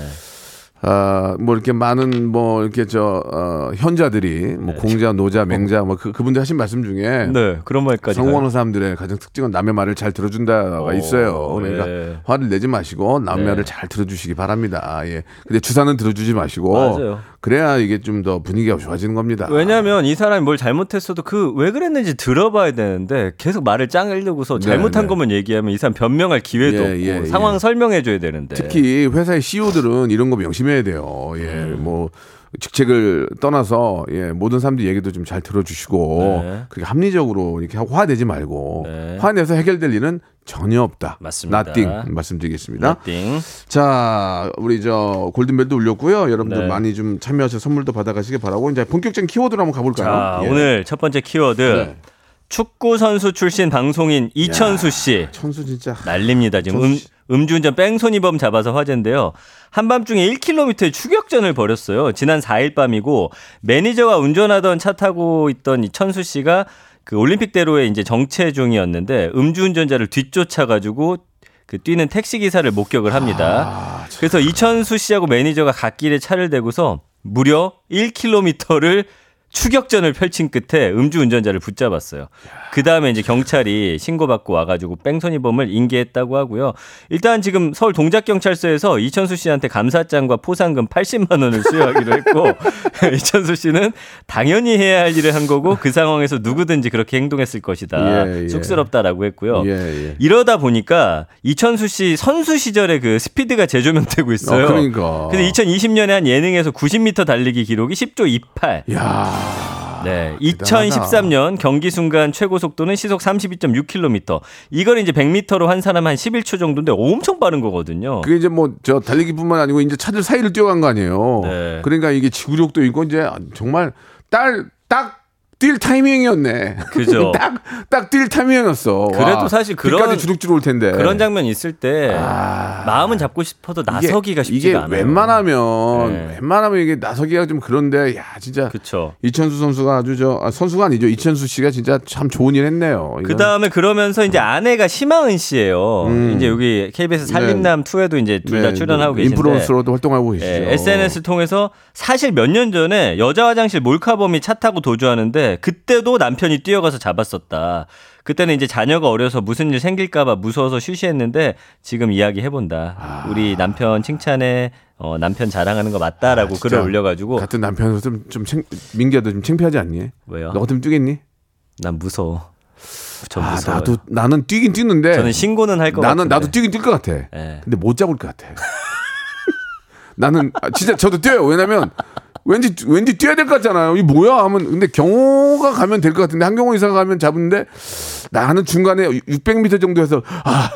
아, 뭐 이렇게 많은 뭐 이렇게 저 어, 현자들이 뭐 공자, 노자, 맹자 뭐 그, 그분들 하신 말씀 중에 네, 그런 말까지. 성공하는 사람들의 가장 특징은 남의 말을 잘 들어준다가 오, 있어요. 그러니까 네. 화를 내지 마시고 남의 네. 말을 잘 들어주시기 바랍니다. 예. 근데 주사는 들어주지 마시고 맞아요. 그래야 이게 좀 더 분위기가 좋아지는 겁니다. 왜냐면 이 사람이 뭘 잘못했어도 그 왜 그랬는지 들어봐야 되는데 계속 말을 짱을려고서 네, 잘못한 네. 것만 얘기하면 이 사람 변명할 기회도 예, 없고 예, 예. 상황 설명해줘야 되는데. 특히 회사의 CEO들은 이런 거 명심해야 돼요. 예, 음. 뭐 직책을 떠나서 예, 모든 사람들 얘기도 좀 잘 들어주시고 네. 그렇게 합리적으로 이렇게 화내지 말고 네. 화내서 해결될 일은 전혀 없다. 맞습니다. 나띵 말씀드리겠습니다. 띵. 자, 우리 저 골든벨도 울렸고요. 여러분들 네. 많이 좀 참여하셔서 선물도 받아가시기 바라고 이제 본격적인 키워드로 한번 가볼까요? 자, 예. 오늘 첫 번째 키워드. 네. 축구 선수 출신 방송인 이천수 씨. 천수 진짜 난립니다. 지금 음. 음주운전 뺑소니범 잡아서 화제인데요. 한밤중에 1km의 추격전을 벌였어요. 지난 4일 밤이고 매니저가 운전하던 차 타고 있던 이 천수 씨가 그 올림픽대로에 이제 정체 중이었는데 음주운전자를 뒤쫓아가지고 그 뛰는 택시 기사를 목격을 합니다. 그래서 이천수 씨하고 매니저가 갓길에 차를 대고서 무려 1km를 추격전을 펼친 끝에 음주운전자를 붙잡았어요. 그 다음에 이제 경찰이 신고받고 와가지고 뺑소니범을 인계했다고 하고요. 일단 지금 서울 동작경찰서에서 이천수 씨한테 감사장과 포상금 80만 원을 수여하기로 했고 [laughs] 이천수 씨는 당연히 해야 할 일을 한 거고 그 상황에서 누구든지 그렇게 행동했을 것이다. 예, 예. 쑥스럽다라고 했고요. 예, 예. 이러다 보니까 이천수 씨 선수 시절에 그 스피드가 재조명되고 있어요. 어, 그러니까. 그래서 2020년에 한 예능에서 90m 달리기 기록이 10조 28. 야. 네, 대단하다. 2013년 경기 순간 최고 속도는 시속 32.6km. 이걸 이제 100m로 한 사람 한 11초 정도인데 엄청 빠른 거거든요. 그게 이제 뭐 저 달리기뿐만 아니고 이제 차들 사이를 뛰어간 거 아니에요. 네. 그러니까 이게 지구력도 있고 이제 정말 딸딱 뛸 타이밍이었네. 그죠. [laughs] 딱딱 뛸 타이밍이었어. 그래도 와, 사실 그런- 주룩주룩 올 텐데. 그런 장면 있을 때 마음은 잡고 싶어도 나서기가 쉽지가 이게 않아요. 웬만하면 네. 웬만하면 이게 나서기가 좀 그런데 야 진짜 그쵸. 이천수 선수가 아주 저 아, 선수가 아니죠 이천수 씨가 진짜 참 좋은 일 했네요. 그 다음에 그러면서 이제 아내가 심하은 씨예요. 이제 여기 KBS 살림남 2에도 이제 둘다 네, 출연하고 네, 계신데 인프루언서로도 활동하고 계시죠. 예, SNS를 통해서 사실 몇 년 전에 여자 화장실 몰카범이 차 타고 도주하는데 그때도 남편이 뛰어가서 잡았었다. 그때는 이제 자녀가 어려서 무슨 일 생길까봐 무서워서 쉬쉬했는데 지금 이야기 해본다. 우리 남편 칭찬에 어, 남편 자랑하는 거 맞다라고 아, 글을 올려가지고 같은 남편으로 좀좀 민기야도 좀 창피하지 않니? 왜요? 너 같으면 뛰겠니? 난 무서워. 전 아, 무서워요. 나도 나는 뛰긴 뛰는데 저는 신고는 할 것 같아요. 나는 나도 뛰긴 뛸 것 같아. 예. 근데 못 잡을 것 같아. [laughs] 나는 아, 진짜 저도 뛰어요. 왜냐면 왠지 왠지 뛰어야 될 것 같잖아요. 이 뭐야 하면 근데 경호가 가면 될 것 같은데 한경호 이사가 가면 잡는데 나는 중간에 600m 정도에서 아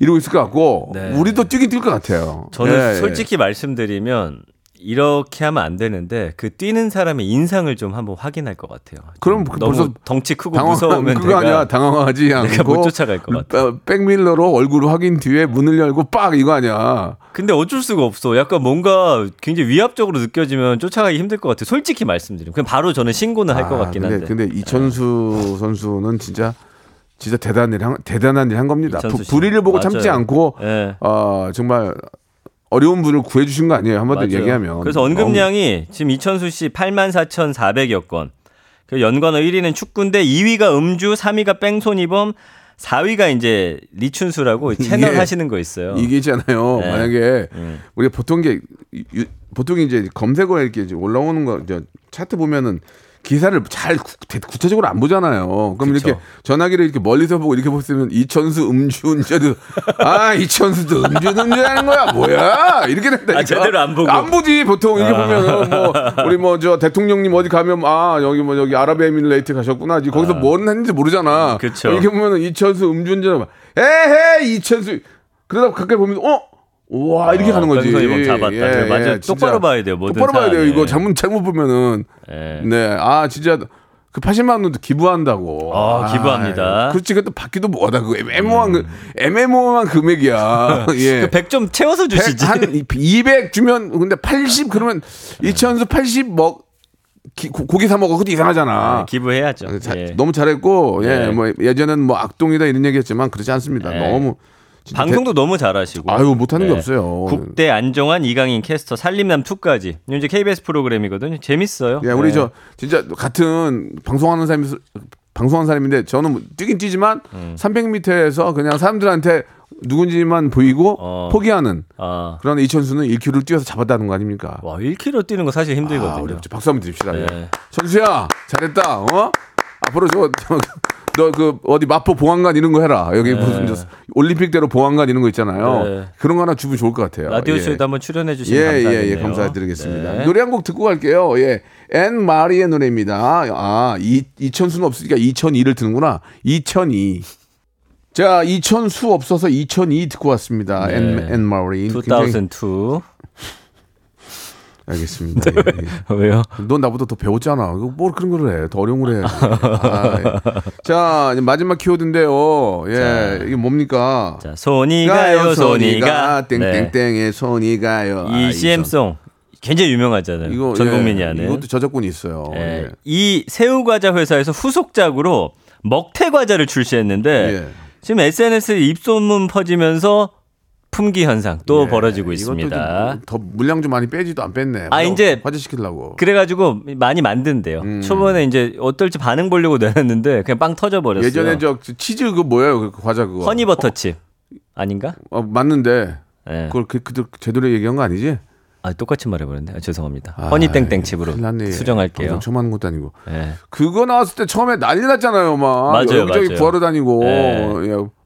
이러고 있을 것 같고 네. 우리도 뛰긴 뛸 것 같아요. 저는 예, 예. 솔직히 말씀드리면 이렇게 하면 안 되는데 그 뛰는 사람의 인상을 좀 한번 확인할 것 같아요. 그럼 좀그 너무 덩치 크고 당황 무서우면 그거 내가 아니야 당황하지 않고 내가 못 쫓아갈 것 같아. 어, 백밀러로 얼굴 확인 뒤에 문을 열고 빡 이거 아니야. 근데 어쩔 수가 없어. 약간 뭔가 굉장히 위압적으로 느껴지면 쫓아가기 힘들 것 같아. 솔직히 말씀드리면 그냥 바로 저는 신고는 할것 아, 같긴 근데, 한데. 근데 이천수 선수는 진짜 진짜 대단한 일 한, 대단한 일 한 겁니다. 부. 불의를 보고 참지 맞아요. 않고 예. 어, 정말 어려운 분을 구해주신 거 아니에요. 맞아요. 얘기하면. 그래서 언급량이 지금 이천수 씨 84,400여 건. 그 연관어 1위는 축구인데 2위가 음주, 3위가 뺑소니범, 4위가 이제 리춘수라고 [laughs] 채널 이게- 하시는 거 있어요. 이게 있잖아요. 네. 만약에 음. 우리가 보통 게 유- 보통 이제 검색어에 이렇게 이제 올라오는 거 이제 차트 보면은 기사를 잘 구, 구체적으로 안 보잖아요. 그럼 그쵸. 이렇게 전화기를 이렇게 멀리서 보고 이렇게 보시면 이천수 음주 운전도 아 이천수도 음주 운전하는 거야 뭐야 이렇게 된다. 아, 제대로 안 보고. 안 보지 보통 이렇게 보면은 뭐 [laughs] 우리 뭐 저 대통령님 어디 가면 아 여기 뭐 여기 아랍에미레이트 가셨구나. 거기서 뭔 했는지 모르잖아. 그쵸. 이렇게 보면은 이천수 음주 운전 에헤 이천수 그러다 가까이 보면 어. 와 이렇게 어, 가는 거지. 뺑소니범 잡았다. 맞아요. 진짜. 똑바로 봐야 돼요, 모든 똑바로 봐야 돼요. 이거 잘못 잘못 보면은 예. 네. 아 진짜 그 80만 원도 기부한다고. 아, 기부합니다. 그렇지. 그것도 받기도 뭐하다. 그 애매모호한 그 애매모호한 금액이야. [laughs] 예. 그 100좀 채워서 주시지. 한200 주면 근데 80 그러면 이천수 80먹 기- 고- 고기 사 먹어. 그것도 이상하잖아. 아, 기부해야죠. 자, 예. 너무 잘했고 예, 네. 뭐 예전에는 뭐 악동이다 이런 얘기했지만 그렇지 않습니다. 네. 너무 방송도 너무 잘하시고. 대- 아유 못하는 게 네. 없어요. 국대 안정환 이강인 캐스터 살림남 2까지. 이제 KBS 프로그램이거든요. 재밌어요. 예, 우리 네. 저 진짜 같은 방송하는 사람이 방송하는 사람인데 저는 뭐 뛰긴 뛰지만 음. 300m에서 그냥 사람들한테 누군지만 보이고 어. 포기하는 아. 그런 이천수는 1km를 뛰어서 잡았다는 거 아닙니까? 와, 1km 뛰는 거 사실 아, 힘들거든요. 어렵죠. 박수 한번 드립시다. 예. 네. 천수야 잘했다. 어? 앞으로 저 너 그 어디 마포 보안관 이런 거 해라. 여기 무슨 저 올림픽대로 보안관 이런 거 있잖아요. 네. 그런 거 하나 주면 좋을 것 같아요. 라디오 예. 쇼에도 한번 출연해 주시면 예, 감사하겠네요. 예, 예, 감사드리겠습니다. 네. 노래 한 곡 듣고 갈게요. 예. 앤 마리의 노래입니다. 아, 이, 이천수는 없으니까 2002를 듣는구나. 2002. 자, 이천수 없어서 2002 듣고 왔습니다. 네. 앤, 앤 마리. 굉장히- 2002. 알겠습니다. 예, 예. [laughs] 왜요? 넌 나보다 더 배웠잖아. 이거 뭘 그런 걸 해. 더 어려운 걸 해야지. 아, 예. 자, 이제 마지막 키워드인데요. 예, 이게 뭡니까? 자, 손이 가요, 손이 가. 네. 땡땡땡의 손이 가요. 아, 이이 CM송 굉장히 유명하잖아요. 이거 전 예, 국민이 아는. 이것도 저작권이 있어요. 예. 예. 이 새우과자 회사에서 후속작으로 먹태과자를 출시했는데 예. 지금 SNS에 입소문 퍼지면서 품귀 현상 또 예, 벌어지고 있습니다. 좀 더 물량 좀 많이 빼지도 안 뺐네. 아, 이제 화제시키려고. 그래가지고 많이 만든대요. 음. 초반에 이제 어떨지 반응 보려고 [laughs] 내놨는데 그냥 빵 터져 버렸어요. 예전에 저 치즈 그 뭐예요? 그 과자 그거. 허니버터칩 아닌가? 어, 맞는데 예. 그걸 그, 그 제대로 얘기한 거 아니지? 아 똑같이 말해버렸네. 아, 죄송합니다. 아, 허니땡땡 칩으로 큰일 났네. 수정할게요. 처음 하는 것도 아니고. 예. 그거 나왔을 때 처음에 난리 났잖아요, 막. 맞아요, 여기저기 맞아요. 구하러 다니고.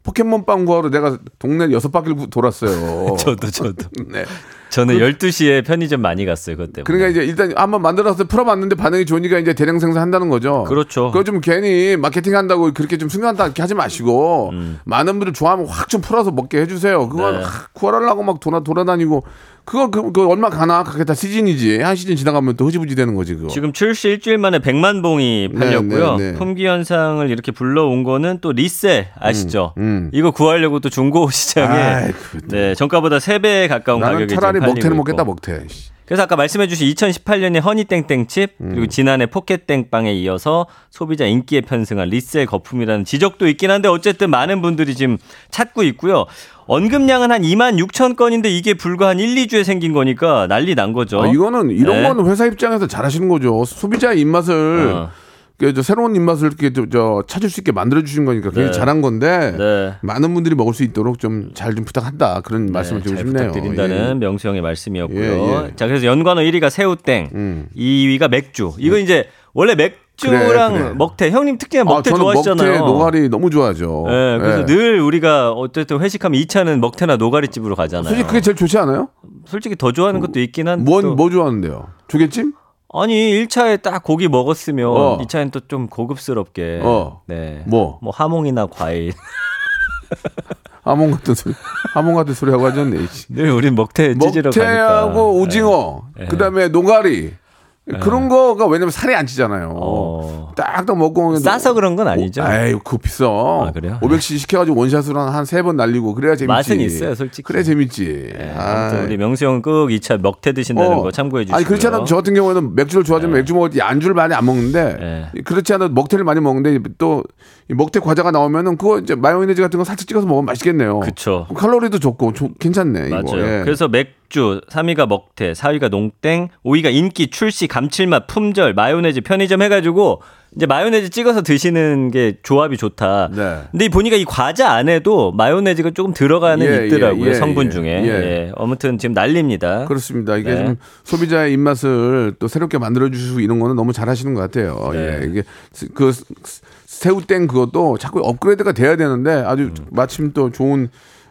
포켓몬 빵 구하러 내가 동네 여섯 바퀴를 구- 돌았어요. [laughs] 저도 저도. [laughs] 네. 저는 12시에 편의점 많이 갔어요, 때문에. 그러니까 이제 일단 한번 만들어서 풀어봤는데 반응이 좋으니까 이제 대량 생산한다는 거죠. 그렇죠. 그거 좀 괜히 마케팅 한다고 그렇게 좀 승한다 이렇게 하지 마시고 음. 많은 분들 좋아하면 확 좀 풀어서 먹게 해주세요. 그건 네. 하, 구하려고 막 돌아 돌아다니고 그거 그, 그 얼마 가나 그게 다 시즌이지 한 시즌 지나가면 또 흐지부지 되는 거지 그거. 지금 출시 일주일 만에 100만 봉이 팔렸고요. 네, 네. 품귀 현상을 이렇게 불러온 거는 또 리셀 아시죠? 음. 이거 구하려고 또 중고 시장에 아이, 그, 네, 정가보다 3배 가까운 가격에 차라리 먹태는. 먹겠다 먹태. 씨. 그래서 아까 말씀해주신 2018년에 허니땡땡칩 음. 그리고 지난해 포켓땡빵에 이어서 소비자 인기에 편승한 리셀 거품이라는 지적도 있긴 한데 어쨌든 많은 분들이 지금 찾고 있고요. 언급량은 한 2만 6천 건인데 이게 불과 한 1, 2주에 생긴 거니까 난리 난 거죠. 아, 이거는 이런 네. 거는 회사 입장에서 잘하시는 거죠. 소비자의 입맛을 어. 그, 저 새로운 입맛을 이렇게 저, 저 찾을 수 있게 만들어 주신 거니까 굉장히 네. 잘한 건데 네. 많은 분들이 먹을 수 있도록 좀 잘좀 부탁한다 그런 말씀을 네, 드리고 잘 싶네요. 부탁드린다는 명수 형의 말씀이었고요. 예, 예. 자, 그래서 연관어 1위가 새우땡, 음. 2위가 맥주. 이거 이제 원래 맥주랑 그래, 그래. 먹태. 형님 특히나 아, 먹태 저는 좋아하시잖아요. 먹태 노가리 너무 좋아하죠. 네, 그래서 예. 늘 우리가 어쨌든 회식하면 2차는 먹태나 노가리 집으로 가잖아요. 솔직히 그게 제일 좋지 않아요? 솔직히 더 좋아하는 것도 있긴 한데. 뭔, 또- 뭐 좋아하는데요? 조개찜? 아니, 1차에 딱 고기 먹었으면 어. 2차엔 또 좀 고급스럽게. 어. 네. 뭐? 뭐 하몽이나 과일. [laughs] 하몽 같은 소리, 하몽 같은 소리 하고 하셨네. 씨. 늘 우린 먹태 가니까. 먹태하고 오징어, 네. 그다음에 노가리. 그런 거가 왜냐면 살이 안 찌잖아요. 어. 딱딱 먹고 싸서 그런 건 아니죠? 아이 그거 비싸. 아, 그래요? 500cc 시켜가지고 원샷으로 한 세 번 날리고 그래야 재밌지. 맛은 있어요, 솔직히. 그래 재밌지. 네. 아무튼 우리 명수 형은 꼭 2차 먹태 드신다는 어. 거 참고해 주시고요. 아니 그렇지 않아도 저 같은 경우에는 맥주를 좋아하지만 맥주 먹을 때 안주를 많이 안 먹는데 네. 그렇지 않아도 먹태를 많이 먹는데 또이 먹태 과자가 나오면은 그거 이제 마요네즈 같은 거 살짝 찍어서 먹으면 맛있겠네요. 그쵸. 칼로리도 좋고 조- 괜찮네 이거. 맞아요. 예. 그래서 맥주, 3위가 먹태, 4위가 농땡, 5위가 인기, 출시, 감칠맛, 품절, 마요네즈, 편의점 해가지고 이제 마요네즈 찍어서 드시는 게 조합이 좋다. 네. 근데 보니까 이 과자 안에도 마요네즈가 조금 들어가는 예, 있더라고요. 예, 예, 성분 예. 중에. 예. 예. 아무튼 지금 난립니다. 그렇습니다. 이게 네. 좀 소비자의 입맛을 또 새롭게 만들어 주시고 이런 거는 너무 잘하시는 것 같아요. 네. 예. 이게 그 새우땡 그것도 자꾸 업그레이드가 돼야 되는데 아주 음. 마침 또 좋은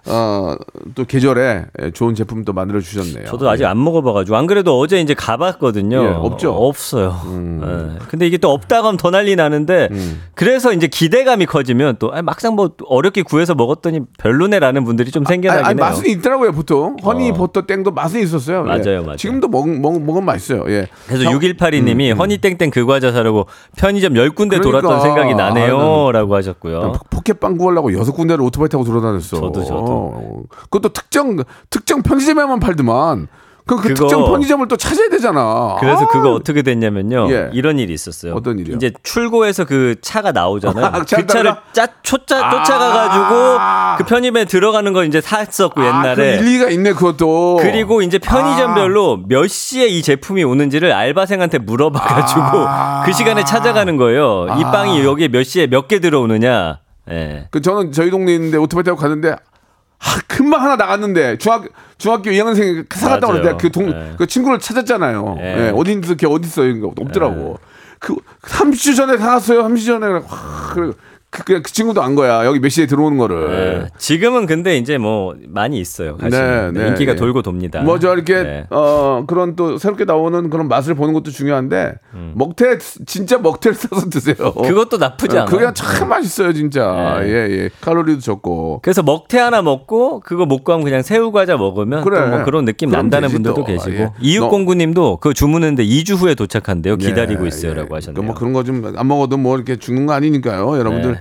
어, 또 계절에 좋은 제품 또 만들어 주셨네요. 저도 아직 안 먹어봐가지고 안 그래도 어제 이제 가봤거든요. 예, 없죠? 음. 없어요. 예. 근데 이게 또 없다고 하면 더 난리 나는데 그래서 이제 기대감이 커지면 또 아니, 막상 뭐 어렵게 구해서 먹었더니 별로네라는 분들이 좀 생겨나긴 아니, 아니, 해요. 맛은 있더라고요 보통 허니 어. 버터 땡도 맛은 있었어요. 예. 맞아요, 맞아요. 지금도 먹, 먹, 먹으면 맛있어요. 예. 그래서 형- 6182님이 허니 땡땡 그 과자 사려고 편의점 10 군데 그러니까. 돌았던 생각이 나네요. 아, 라고 하셨고요. 포- 포켓빵 구하려고 여섯 군데를 오토바이 타고 돌아다녔어. 저도, 저도. 어. 그것도 특정 특정 편의점에만 팔더만. 그, 그 그거- 특정 편의점을 또 찾아야 되잖아. 그래서 아. 그거 어떻게 됐냐면요. 예. 이런 일이 있었어요. 어떤 일이요? 이제 출고해서 그 차가 나오잖아요. [laughs] 아, 그 차를? 짜, 쫓아, 쫓아가가지고 그 편의점에 들어가는 걸 이제 샀었고 아, 그 옛날에. 일리가 있네 그것도. 그리고 이제 편의점별로 몇 시에 이 제품이 오는지를 알바생한테 물어봐가지고 아. [laughs] 그 시간에 찾아가는 거예요. 이 아. 빵이 여기에 몇 시에 몇 개 들어오느냐. 예. 그 저는 저희 동네에 있는데 오토바이 타고 갔는데 아, 금방 하나 나갔는데 중학 중학교 2학년생이 사갔다고 맞아요. 그랬는데 그동 네. 그 친구를 찾았잖아요. 네. 예, 어디 있어? 걔 어디 있어? 이거 없더라고. 그 30주 전에 사갔어요. 30주 전에 와, 그, 그, 그, 그 친구도 안 거야. 여기 몇 시에 들어오는 거를. 예. 지금은 근데 이제 뭐 많이 있어요. 가시면. 네, 네, 인기가 네. 돌고 돕니다. 뭐 저 이렇게 네. 어 그런 또 새롭게 나오는 그런 맛을 보는 것도 중요한데 먹태 진짜 먹태를 써서 드세요. 음. 그것도 나쁘지 어, 않아요. 그게 참 맛있어요 진짜. 네. 예 예. 칼로리도 적고. 그래서 먹태 하나 먹고 그거 못 구하면 그냥 새우 과자 먹으면 그래. 또뭐 그런 느낌 난다는 분들도 또. 계시고 예. 이육공구 님도 그 주문했는데 2주 후에 도착한대요. 기다리고 예, 있어요라고 예. 하셨네요. 그뭐 그런 거 좀 안 먹어도 뭐 이렇게 죽는 거 아니니까요. 여러분들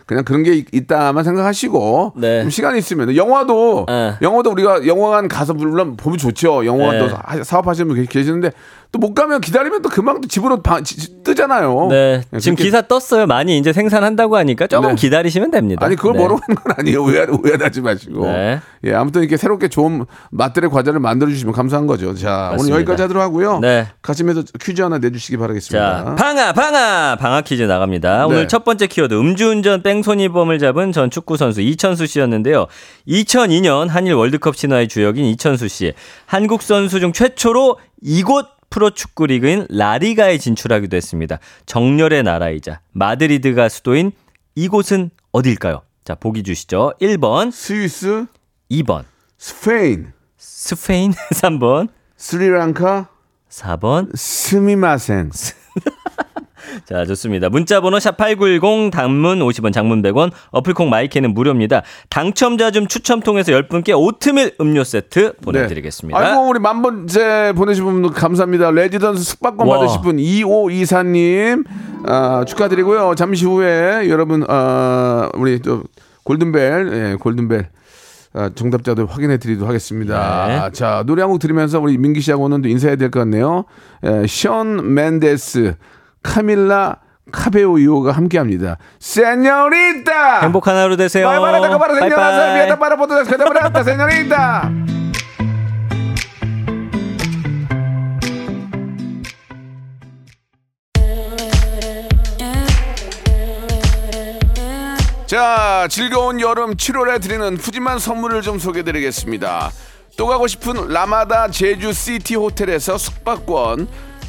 그냥 그런 게 있- 있다만 생각하시고 네. 좀 시간이 있으면 영화도 네. 영화도 우리가 영화관 가서 물론 보면 좋죠. 영화관도 네. 사- 사업하시는 분 계- 계시는데 또 못 가면 기다리면 또 금방 또 집으로 방- 지- 지- 뜨잖아요. 네, 예, 지금 기사 떴어요. 많이 이제 생산한다고 하니까 조금 네. 기다리시면 됩니다. 아니 그걸 네. 뭐라고 하는 건 아니에요. 오해 오해하지 마시고. 네. 예, 아무튼 이렇게 새롭게 좋은 맛들의 과자를 만들어 주시면 감사한 거죠. 자, 오늘 맞습니다. 여기까지 하도록 하고요. 네. 가시면서 퀴즈 하나 내주시기 바라겠습니다. 자, 방아, 방아, 방아 퀴즈 나갑니다. 네. 오늘 첫 번째 키워드, 음주운전 뺑소니범을 잡은 전 축구 선수 이천수 씨였는데요. 2002년 한일 월드컵 신화의 주역인 이천수 씨. 한국 선수 중 최초로 이곳 프로축구 리그인 라리가에 진출하기도 했습니다. 정열의 나라이자 마드리드가 수도인 이곳은 어딜까요? 자, 보기 주시죠. 1번, 스위스, 2번, 스페인, 스페인 [laughs] 3번, 스리랑카 4번. すみません. 자, 좋습니다. 문자 번호 샵8910 단문 50원 장문 100원 어플콩 마이크는 무료입니다. 당첨자 중 추첨 통해서 10분께 오트밀 음료 세트 보내 드리겠습니다. 네. 아이고 우리 만 번째 보내신 분 감사합니다. 레지던스 숙박권 와. 받으실 분 2524님 아, 축하드리고요. 잠시 후에 여러분 아, 우리 또 골든벨 예, 골든벨 아, 정답자들 확인해 드리도록 하겠습니다. 네. 아, 자 노래 한 곡 들으면서 우리 민기 씨하고는 또 인사해야 될 것 같네요. 예, 션 맨데스 카밀라 카베오이오가 함께합니다. 세뇨리타 행복한 하루 되세요. 바이바라다 바라 세뇨라사 바이바이. 미에다 바라 보다 세뇨리타 자, 즐거운 여름 7월에 드리는 푸짐한 선물을 좀 소개드리겠습니다. 또 가고 싶은 라마다 제주 시티 호텔에서 숙박권,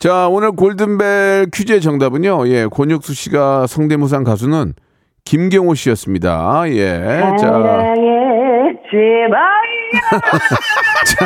자, 오늘 골든벨 퀴즈의 정답은요. 예, 권혁수 씨가 성대모사 가수는 김경호 씨였습니다. 예. 자, 제발요 [laughs]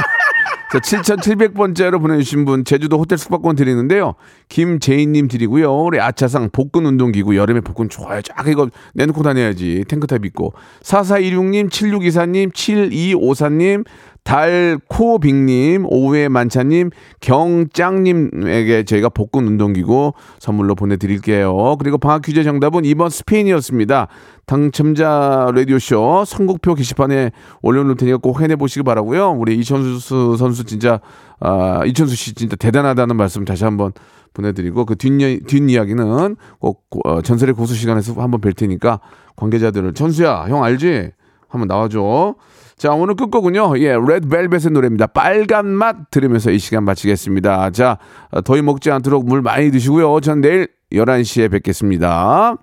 자 7,700번째로 보내주신 분 제주도 호텔 숙박권 드리는데요. 김재인님 드리고요. 우리 아차상 복근 운동기구 여름에 복근 좋아요. 쫙 이거 내놓고 다녀야지. 탱크탑 입고. 4416님, 7624님, 7254님, 달코빅님, 오후의 만차님, 경짱님에게 저희가 복근 운동기구 선물로 보내드릴게요. 그리고 방학 퀴즈 정답은 2번 스페인이었습니다. 당첨자 라디오쇼 선곡표 게시판에 올려놓을 테니까 꼭 확인해 보시기 바라고요. 우리 이천수 선수 진짜 아, 이천수 씨 진짜 대단하다는 말씀 다시 한번 보내드리고 그 뒷이, 뒷이야기는 꼭 어, 전설의 고수 시간에서 한번 뵐 테니까 관계자들을 천수야 형 알지? 한번 나와줘. 자 오늘 끝곡은요. 예, 레드벨벳의 노래입니다. 빨간 맛 들으면서 이 시간 마치겠습니다. 자 더위 먹지 않도록 물 많이 드시고요. 전 내일 11시에 뵙겠습니다.